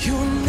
Your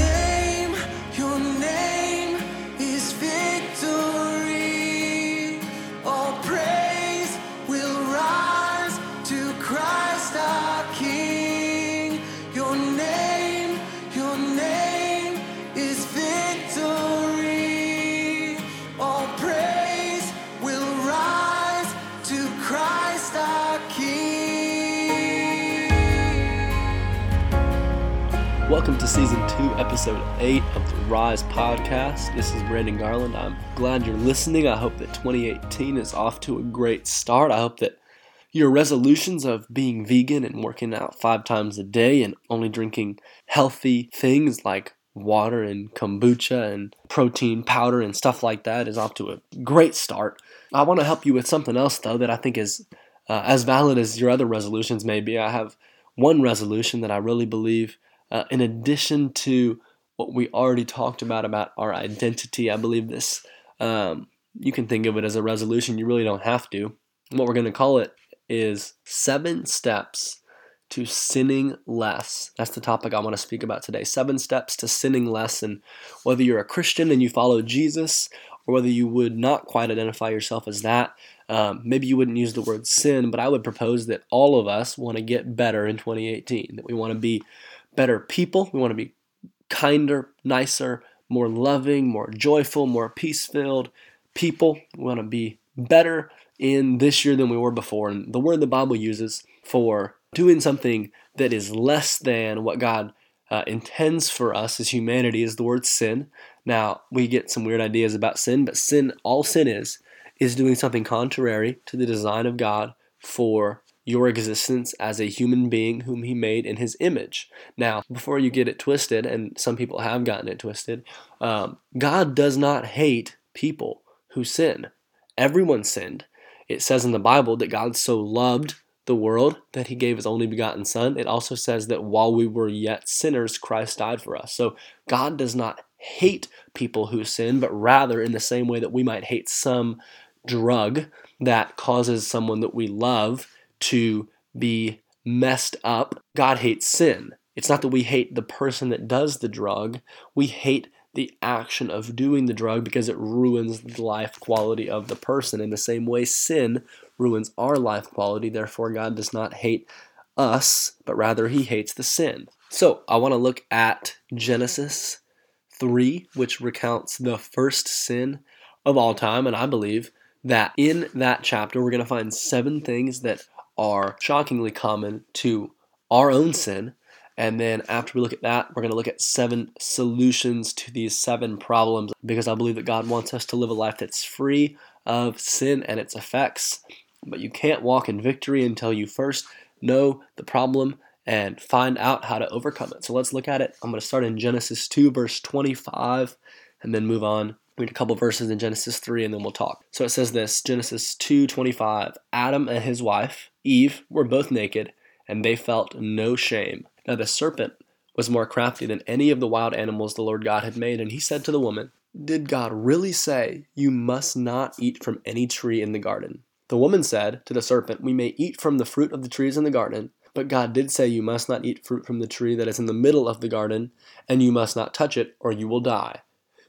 Welcome to season two, episode eight of the Rise podcast. This is Brandon Garland. I'm glad you're listening. I hope that 2018 is off to a great start. I hope that your resolutions of being vegan and working out five times a day and only drinking healthy things like water and kombucha and protein powder and stuff like that is off to a great start. I want to help you with something else, though, that I think is uh, as valid as your other resolutions may be. I have one resolution that I really believe uh, in addition to what we already talked about about our identity, I believe this. Um, you can think of it as a resolution. You really don't have to. What we're going to call it is seven steps to sinning less. That's the topic I want to speak about today. Seven steps to sinning less. And whether you're a Christian and you follow Jesus, or whether you would not quite identify yourself as that, um, maybe you wouldn't use the word sin, but I would propose that all of us want to get better in 2018, that we want to be better people. We want to be kinder, nicer, more loving, more joyful, more peace filled people. We want to be better in this year than we were before. And the word the Bible uses for doing something that is less than what God uh, intends for us as humanity is the word sin. Now, we get some weird ideas about sin, but sin, all sin is, is doing something contrary to the design of God for your existence as a human being whom he made in his image. Now, before you get it twisted, and some people have gotten it twisted, um, God does not hate people who sin. Everyone sinned. It says in the Bible that God so loved the world that he gave his only begotten Son. It also says that while we were yet sinners, Christ died for us. So God does not hate people who sin, but rather in the same way that we might hate some drug that causes someone that we love to be messed up. God hates sin. It's not that we hate the person that does the drug, we hate the action of doing the drug because it ruins the life quality of the person. In the same way, sin ruins our life quality. Therefore, God does not hate us, but rather he hates the sin. So, I want to look at Genesis 3, which recounts the first sin of all time. And I believe that in that chapter, we're going to find seven things that are shockingly common to our own sin. And then after we look at that, we're going to look at seven solutions to these seven problems because I believe that God wants us to live a life that's free of sin and its effects. But you can't walk in victory until you first know the problem and find out how to overcome it. So let's look at it. I'm going to start in Genesis 2, verse 25, and then move on read a couple verses in Genesis 3 and then we'll talk. So it says this, Genesis 2:25, Adam and his wife, Eve, were both naked and they felt no shame. Now the serpent was more crafty than any of the wild animals the Lord God had made, and he said to the woman, Did God really say you must not eat from any tree in the garden? The woman said to the serpent, We may eat from the fruit of the trees in the garden, but God did say you must not eat fruit from the tree that is in the middle of the garden, and you must not touch it, or you will die.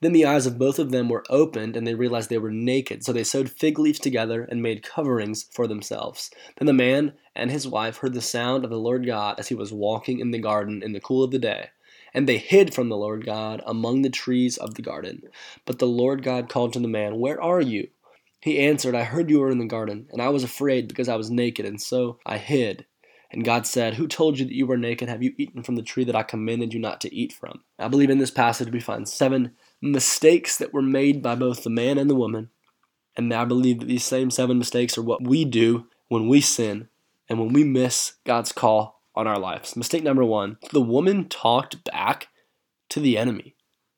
Then the eyes of both of them were opened, and they realized they were naked, so they sewed fig leaves together and made coverings for themselves. Then the man and his wife heard the sound of the Lord God as he was walking in the garden in the cool of the day. And they hid from the Lord God among the trees of the garden. But the Lord God called to the man, Where are you? He answered, I heard you were in the garden, and I was afraid because I was naked, and so I hid. And God said, Who told you that you were naked? Have you eaten from the tree that I commanded you not to eat from? I believe in this passage we find seven mistakes that were made by both the man and the woman. And I believe that these same seven mistakes are what we do when we sin and when we miss God's call on our lives. Mistake number one the woman talked back to the enemy.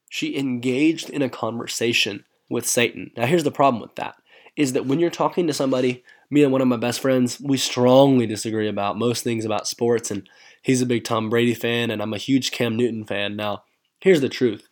She engaged in a conversation with Satan. Now, here's the problem with that is that when you're talking to somebody me and one of my best friends, we strongly disagree about most things about sports, and he's a big Tom Brady fan, and I'm a huge Cam Newton fan. Now, here's the truth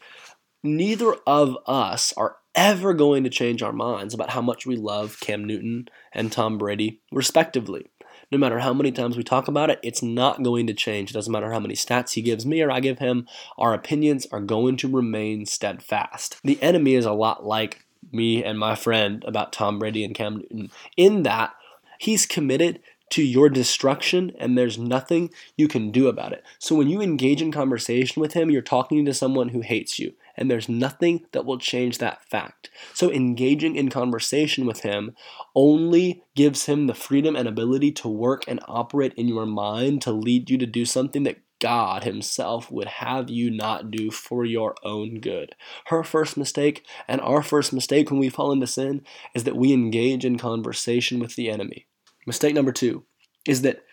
neither of us are ever going to change our minds about how much we love Cam Newton and Tom Brady, respectively. No matter how many times we talk about it, it's not going to change. It doesn't matter how many stats he gives me or I give him, our opinions are going to remain steadfast. The enemy is a lot like me and my friend about Tom Brady and Cam Newton, in that he's committed to your destruction and there's nothing you can do about it. So when you engage in conversation with him, you're talking to someone who hates you and there's nothing that will change that fact. So engaging in conversation with him only gives him the freedom and ability to work and operate in your mind to lead you to do something that God Himself would have you not do for your own good. Her first mistake and our first mistake when we fall into sin is that we engage in conversation with the enemy. Mistake number two is that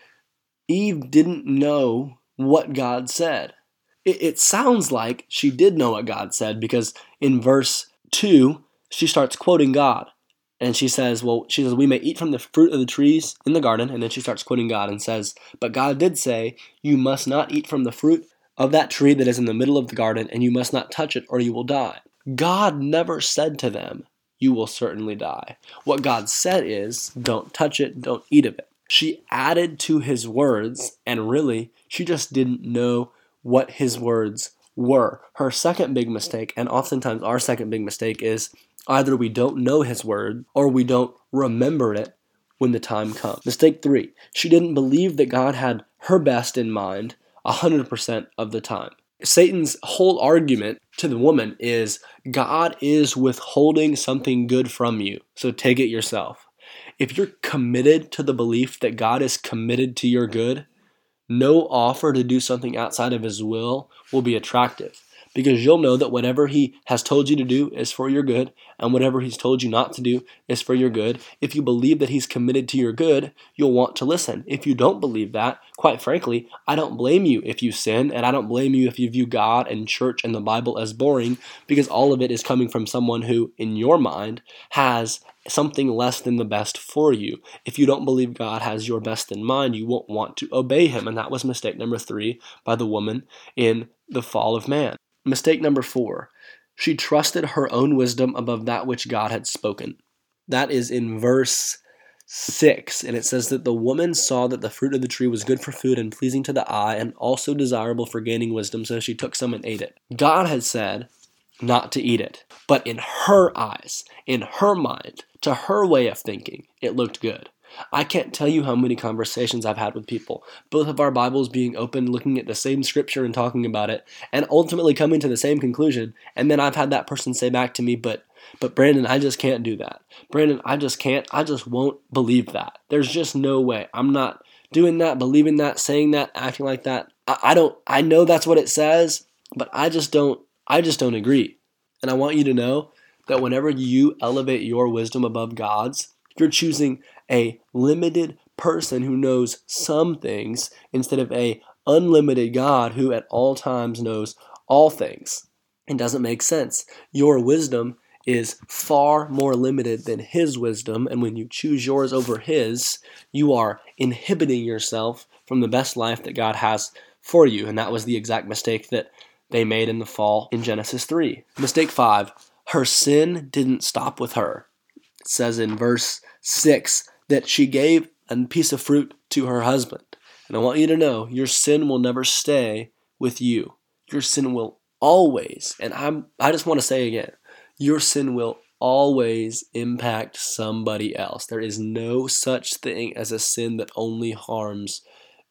Eve didn't know what God said it, it sounds like she did know what God said because in verse 2, she starts quoting God. And she says, Well, she says, We may eat from the fruit of the trees in the garden. And then she starts quoting God and says, But God did say, You must not eat from the fruit of that tree that is in the middle of the garden, and you must not touch it, or you will die. God never said to them, You will certainly die. What God said is, Don't touch it, don't eat of it. She added to his words, and really, she just didn't know what his words were. Her second big mistake, and oftentimes our second big mistake, is either we don't know his word or we don't remember it when the time comes. Mistake three, she didn't believe that God had her best in mind 100% of the time. Satan's whole argument to the woman is God is withholding something good from you, so take it yourself. If you're committed to the belief that God is committed to your good, no offer to do something outside of his will will be attractive because you'll know that whatever he has told you to do is for your good and whatever he's told you not to do is for your good. If you believe that he's committed to your good, you'll want to listen. If you don't believe that, quite frankly, I don't blame you if you sin and I don't blame you if you view God and church and the Bible as boring because all of it is coming from someone who in your mind has something less than the best for you. If you don't believe God has your best in mind, you won't want to obey him. And that was mistake number three by the woman in the fall of man. Mistake number four she trusted her own wisdom above that which God had spoken. That is in verse 6, and it says that the woman saw that the fruit of the tree was good for food and pleasing to the eye and also desirable for gaining wisdom, so she took some and ate it. God had said not to eat it, but in her eyes, in her mind, to her way of thinking, it looked good. I can't tell you how many conversations I've had with people, both of our Bibles being open, looking at the same scripture and talking about it, and ultimately coming to the same conclusion. And then I've had that person say back to me, but but Brandon, I just can't do that. Brandon, I just can't, I just won't believe that. There's just no way. I'm not doing that, believing that, saying that, acting like that. I, I don't I know that's what it says, but I just don't I just don't agree. And I want you to know that whenever you elevate your wisdom above God's, you're choosing a limited person who knows some things instead of a unlimited God who at all times knows all things. It doesn't make sense. Your wisdom is far more limited than his wisdom, and when you choose yours over his, you are inhibiting yourself from the best life that God has for you. And that was the exact mistake that they made in the fall in Genesis 3. Mistake 5 her sin didn't stop with her. It says in verse 6 that she gave a piece of fruit to her husband. And I want you to know your sin will never stay with you. Your sin will always, and I'm I just want to say again, your sin will always impact somebody else. There is no such thing as a sin that only harms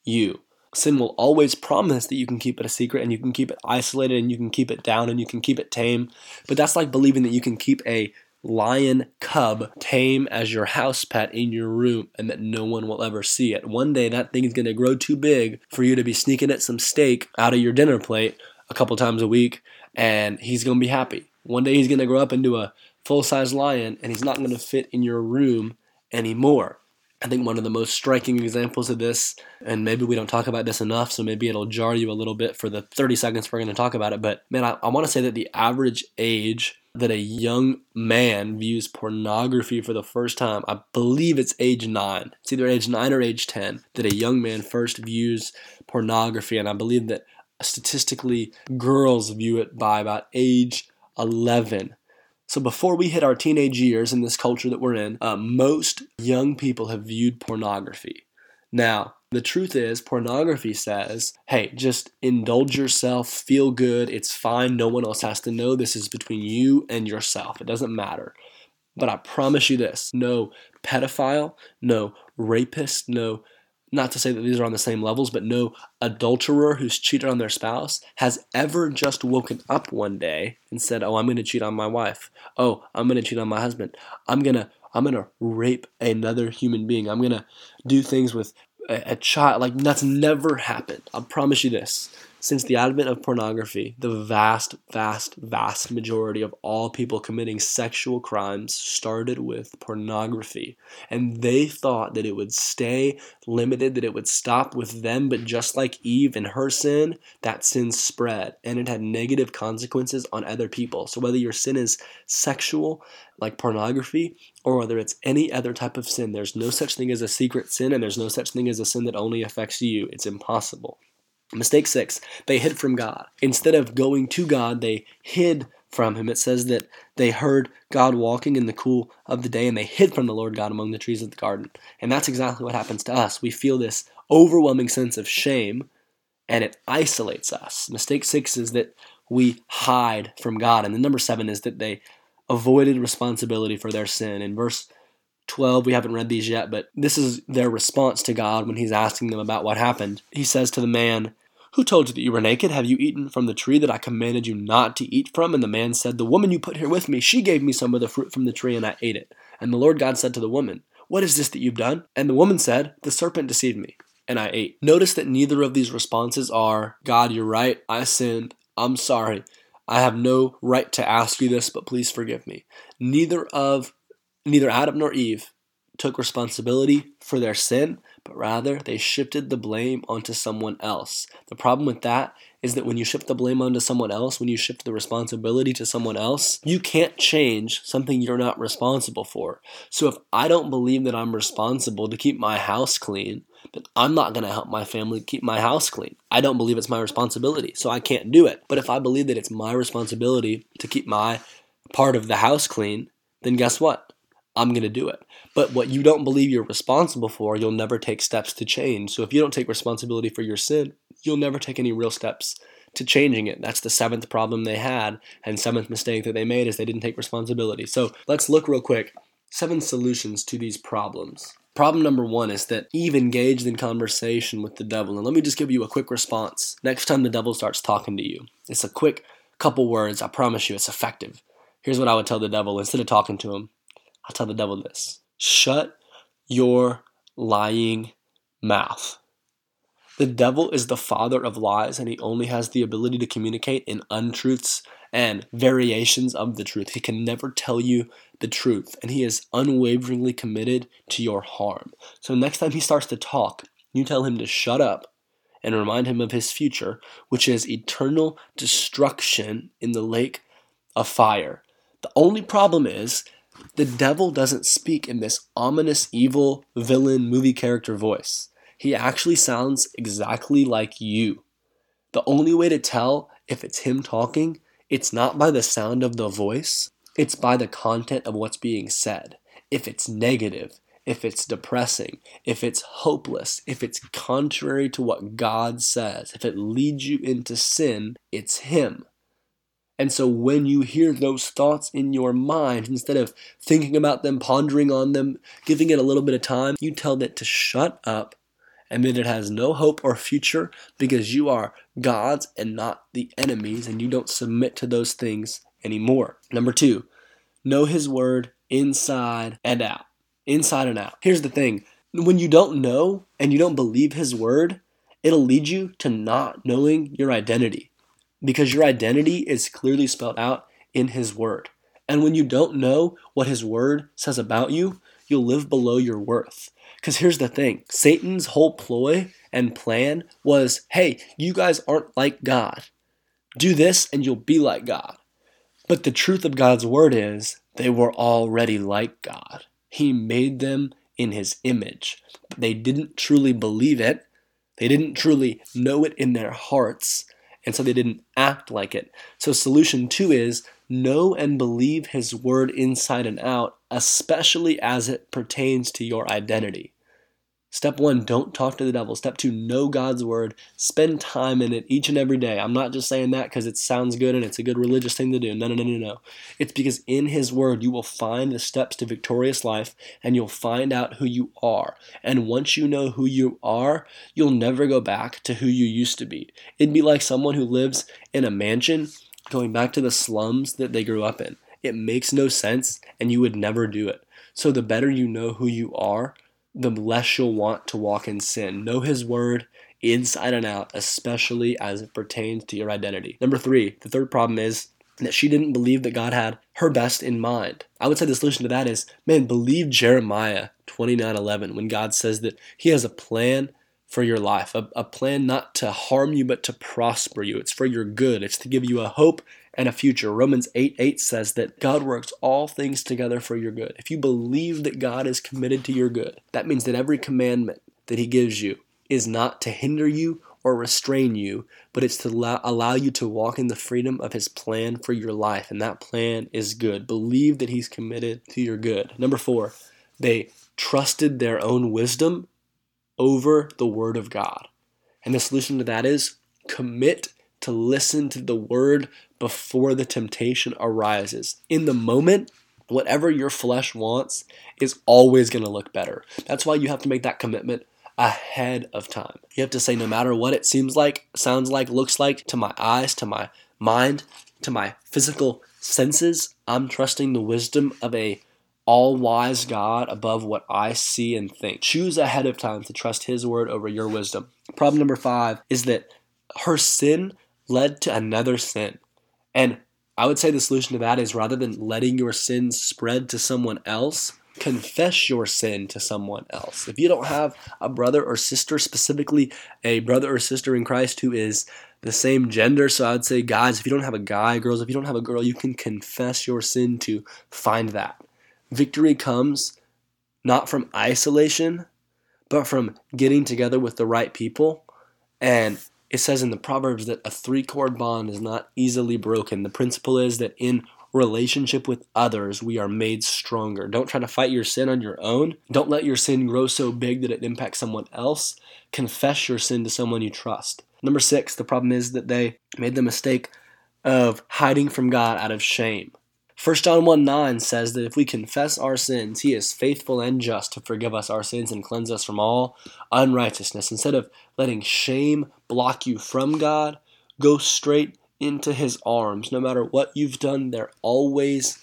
you. Sin will always promise that you can keep it a secret and you can keep it isolated and you can keep it down and you can keep it tame. But that's like believing that you can keep a lion cub tame as your house pet in your room and that no one will ever see it. One day that thing is going to grow too big for you to be sneaking at some steak out of your dinner plate a couple times a week and he's going to be happy. One day he's going to grow up into a full size lion and he's not going to fit in your room anymore. I think one of the most striking examples of this, and maybe we don't talk about this enough, so maybe it'll jar you a little bit for the 30 seconds we're going to talk about it. But man, I, I want to say that the average age that a young man views pornography for the first time. I believe it's age nine. It's either age nine or age 10 that a young man first views pornography. And I believe that statistically, girls view it by about age 11. So before we hit our teenage years in this culture that we're in, uh, most young people have viewed pornography. Now, the truth is, pornography says, hey, just indulge yourself, feel good, it's fine, no one else has to know. This is between you and yourself. It doesn't matter. But I promise you this no pedophile, no rapist, no not to say that these are on the same levels, but no adulterer who's cheated on their spouse has ever just woken up one day and said, "Oh, I'm going to cheat on my wife. Oh, I'm going to cheat on my husband. I'm going to I'm going to rape another human being. I'm going to do things with a, a child." Like that's never happened. I promise you this. Since the advent of pornography, the vast, vast, vast majority of all people committing sexual crimes started with pornography. And they thought that it would stay limited, that it would stop with them. But just like Eve and her sin, that sin spread and it had negative consequences on other people. So whether your sin is sexual, like pornography, or whether it's any other type of sin, there's no such thing as a secret sin and there's no such thing as a sin that only affects you. It's impossible. Mistake six, they hid from God. Instead of going to God, they hid from him. It says that they heard God walking in the cool of the day and they hid from the Lord God among the trees of the garden. And that's exactly what happens to us. We feel this overwhelming sense of shame and it isolates us. Mistake six is that we hide from God. And the number seven is that they avoided responsibility for their sin. In verse 12, we haven't read these yet, but this is their response to God when he's asking them about what happened. He says to the man, Who told you that you were naked? Have you eaten from the tree that I commanded you not to eat from? And the man said, The woman you put here with me, she gave me some of the fruit from the tree, and I ate it. And the Lord God said to the woman, What is this that you've done? And the woman said, The serpent deceived me, and I ate. Notice that neither of these responses are, God, you're right, I sinned, I'm sorry. I have no right to ask you this, but please forgive me. Neither of neither Adam nor Eve took responsibility for their sin, but rather they shifted the blame onto someone else. The problem with that is that when you shift the blame onto someone else, when you shift the responsibility to someone else, you can't change something you're not responsible for. So if I don't believe that I'm responsible to keep my house clean, then I'm not going to help my family keep my house clean. I don't believe it's my responsibility, so I can't do it. But if I believe that it's my responsibility to keep my part of the house clean, then guess what? I'm going to do it. But what you don't believe you're responsible for, you'll never take steps to change. So if you don't take responsibility for your sin, you'll never take any real steps to changing it. That's the seventh problem they had, and seventh mistake that they made is they didn't take responsibility. So let's look real quick. Seven solutions to these problems. Problem number one is that Eve engaged in conversation with the devil. And let me just give you a quick response. Next time the devil starts talking to you, it's a quick couple words. I promise you it's effective. Here's what I would tell the devil instead of talking to him I'll tell the devil this shut your lying mouth. The devil is the father of lies, and he only has the ability to communicate in untruths and variations of the truth. He can never tell you the truth, and he is unwaveringly committed to your harm. So, next time he starts to talk, you tell him to shut up and remind him of his future, which is eternal destruction in the lake of fire. The only problem is the devil doesn't speak in this ominous, evil, villain movie character voice. He actually sounds exactly like you. The only way to tell if it's him talking, it's not by the sound of the voice, it's by the content of what's being said. If it's negative, if it's depressing, if it's hopeless, if it's contrary to what God says, if it leads you into sin, it's him. And so when you hear those thoughts in your mind, instead of thinking about them, pondering on them, giving it a little bit of time, you tell it to shut up and that it has no hope or future because you are God's and not the enemy's and you don't submit to those things anymore. Number two, know His Word inside and out. Inside and out. Here's the thing when you don't know and you don't believe His Word, it'll lead you to not knowing your identity because your identity is clearly spelled out in His Word. And when you don't know what His Word says about you, you'll live below your worth. Because here's the thing Satan's whole ploy and plan was hey, you guys aren't like God. Do this and you'll be like God. But the truth of God's word is they were already like God. He made them in his image. But they didn't truly believe it. They didn't truly know it in their hearts, and so they didn't act like it. So solution 2 is know and believe his word inside and out, especially as it pertains to your identity. Step one, don't talk to the devil. Step two, know God's word. Spend time in it each and every day. I'm not just saying that because it sounds good and it's a good religious thing to do. No, no, no, no, no. It's because in His word you will find the steps to victorious life and you'll find out who you are. And once you know who you are, you'll never go back to who you used to be. It'd be like someone who lives in a mansion going back to the slums that they grew up in. It makes no sense and you would never do it. So the better you know who you are, the less you'll want to walk in sin. Know His Word inside and out, especially as it pertains to your identity. Number three, the third problem is that she didn't believe that God had her best in mind. I would say the solution to that is, man, believe Jeremiah 29:11 when God says that He has a plan for your life, a, a plan not to harm you but to prosper you. It's for your good. It's to give you a hope and a future. Romans 8 8 says that God works all things together for your good. If you believe that God is committed to your good, that means that every commandment that He gives you is not to hinder you or restrain you, but it's to allow, allow you to walk in the freedom of His plan for your life. And that plan is good. Believe that He's committed to your good. Number four, they trusted their own wisdom over the Word of God. And the solution to that is commit to listen to the word before the temptation arises. In the moment, whatever your flesh wants is always going to look better. That's why you have to make that commitment ahead of time. You have to say, no matter what it seems like, sounds like, looks like to my eyes, to my mind, to my physical senses, I'm trusting the wisdom of a all wise God above what I see and think. Choose ahead of time to trust His word over your wisdom. Problem number five is that her sin led to another sin. And I would say the solution to that is rather than letting your sin spread to someone else, confess your sin to someone else. If you don't have a brother or sister, specifically a brother or sister in Christ who is the same gender, so I would say, guys, if you don't have a guy, girls, if you don't have a girl, you can confess your sin to find that. Victory comes not from isolation, but from getting together with the right people and it says in the Proverbs that a three cord bond is not easily broken. The principle is that in relationship with others, we are made stronger. Don't try to fight your sin on your own. Don't let your sin grow so big that it impacts someone else. Confess your sin to someone you trust. Number six, the problem is that they made the mistake of hiding from God out of shame. 1 John 1 9 says that if we confess our sins, he is faithful and just to forgive us our sins and cleanse us from all unrighteousness. Instead of letting shame block you from God, go straight into his arms. No matter what you've done, they're always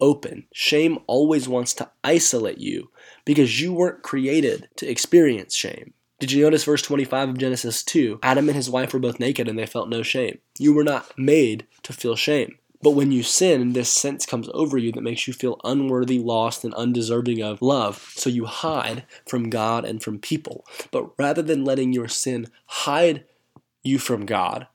open. Shame always wants to isolate you because you weren't created to experience shame. Did you notice verse 25 of Genesis 2? Adam and his wife were both naked and they felt no shame. You were not made to feel shame. But when you sin, this sense comes over you that makes you feel unworthy, lost, and undeserving of love. So you hide from God and from people. But rather than letting your sin hide you from God,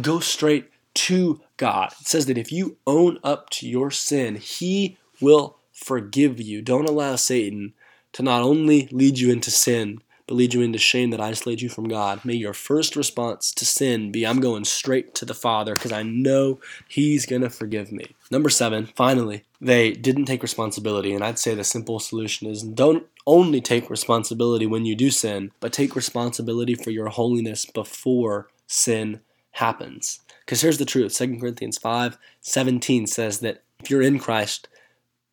go straight to God. It says that if you own up to your sin, He will forgive you. Don't allow Satan to not only lead you into sin, but lead you into shame that isolates you from God. May your first response to sin be I'm going straight to the Father because I know He's going to forgive me. Number seven, finally, they didn't take responsibility. And I'd say the simple solution is don't only take responsibility when you do sin, but take responsibility for your holiness before sin happens. Because here's the truth 2 Corinthians 5 17 says that if you're in Christ,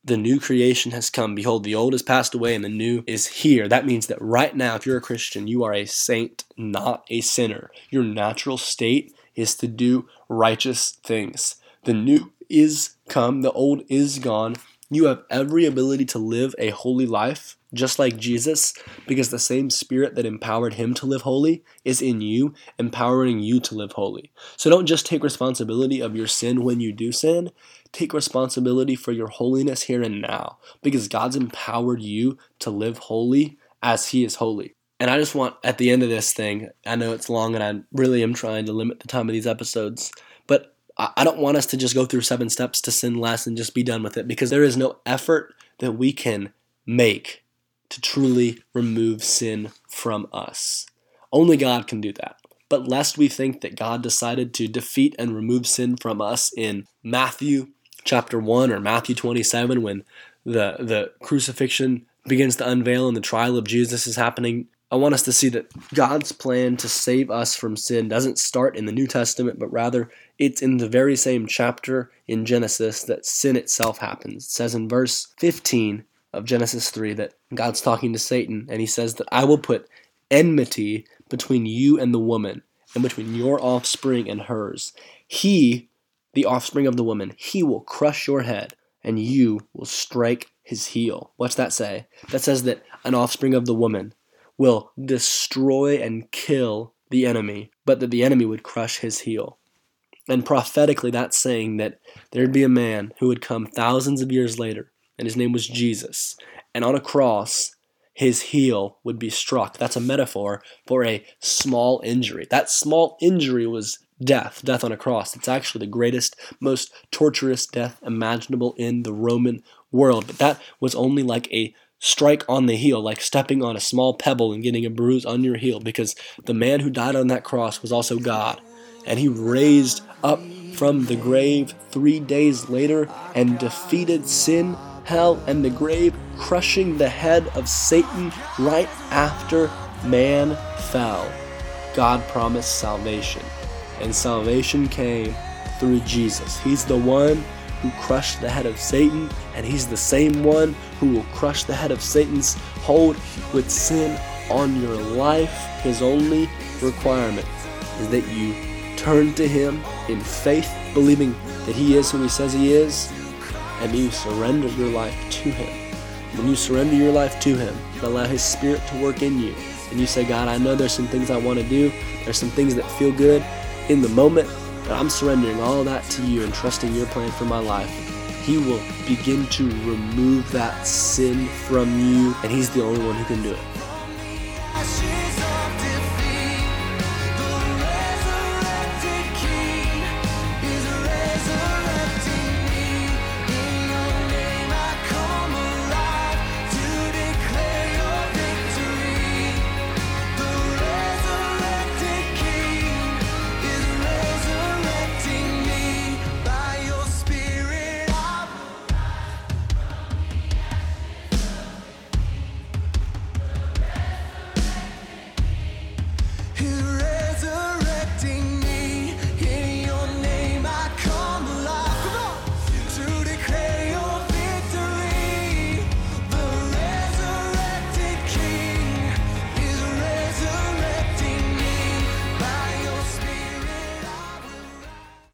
the new creation has come. Behold, the old has passed away and the new is here. That means that right now, if you're a Christian, you are a saint, not a sinner. Your natural state is to do righteous things. The new is come, the old is gone. You have every ability to live a holy life, just like Jesus, because the same spirit that empowered him to live holy is in you, empowering you to live holy. So don't just take responsibility of your sin when you do sin, take responsibility for your holiness here and now, because God's empowered you to live holy as he is holy. And I just want at the end of this thing, I know it's long and I really am trying to limit the time of these episodes, but I don't want us to just go through seven steps to sin less and just be done with it because there is no effort that we can make to truly remove sin from us. Only God can do that. But lest we think that God decided to defeat and remove sin from us in Matthew chapter 1 or Matthew 27 when the, the crucifixion begins to unveil and the trial of Jesus is happening, I want us to see that God's plan to save us from sin doesn't start in the New Testament, but rather it's in the very same chapter in Genesis that sin itself happens. It says in verse 15 of Genesis 3 that God's talking to Satan, and he says that I will put enmity between you and the woman, and between your offspring and hers. He, the offspring of the woman, he will crush your head, and you will strike his heel. What's that say? That says that an offspring of the woman will destroy and kill the enemy, but that the enemy would crush his heel. And prophetically, that's saying that there'd be a man who would come thousands of years later, and his name was Jesus. And on a cross, his heel would be struck. That's a metaphor for a small injury. That small injury was death, death on a cross. It's actually the greatest, most torturous death imaginable in the Roman world. But that was only like a strike on the heel, like stepping on a small pebble and getting a bruise on your heel, because the man who died on that cross was also God. And he raised up from the grave three days later and defeated sin, hell, and the grave, crushing the head of Satan right after man fell. God promised salvation, and salvation came through Jesus. He's the one who crushed the head of Satan, and he's the same one who will crush the head of Satan's hold with sin on your life. His only requirement is that you turn to him in faith, believing that he is who he says he is, and you surrender your life to him. When you surrender your life to him, allow his spirit to work in you, and you say, God, I know there's some things I want to do, there's some things that feel good in the moment, but I'm surrendering all that to you and trusting your plan for my life. He will begin to remove that sin from you, and He's the only one who can do it.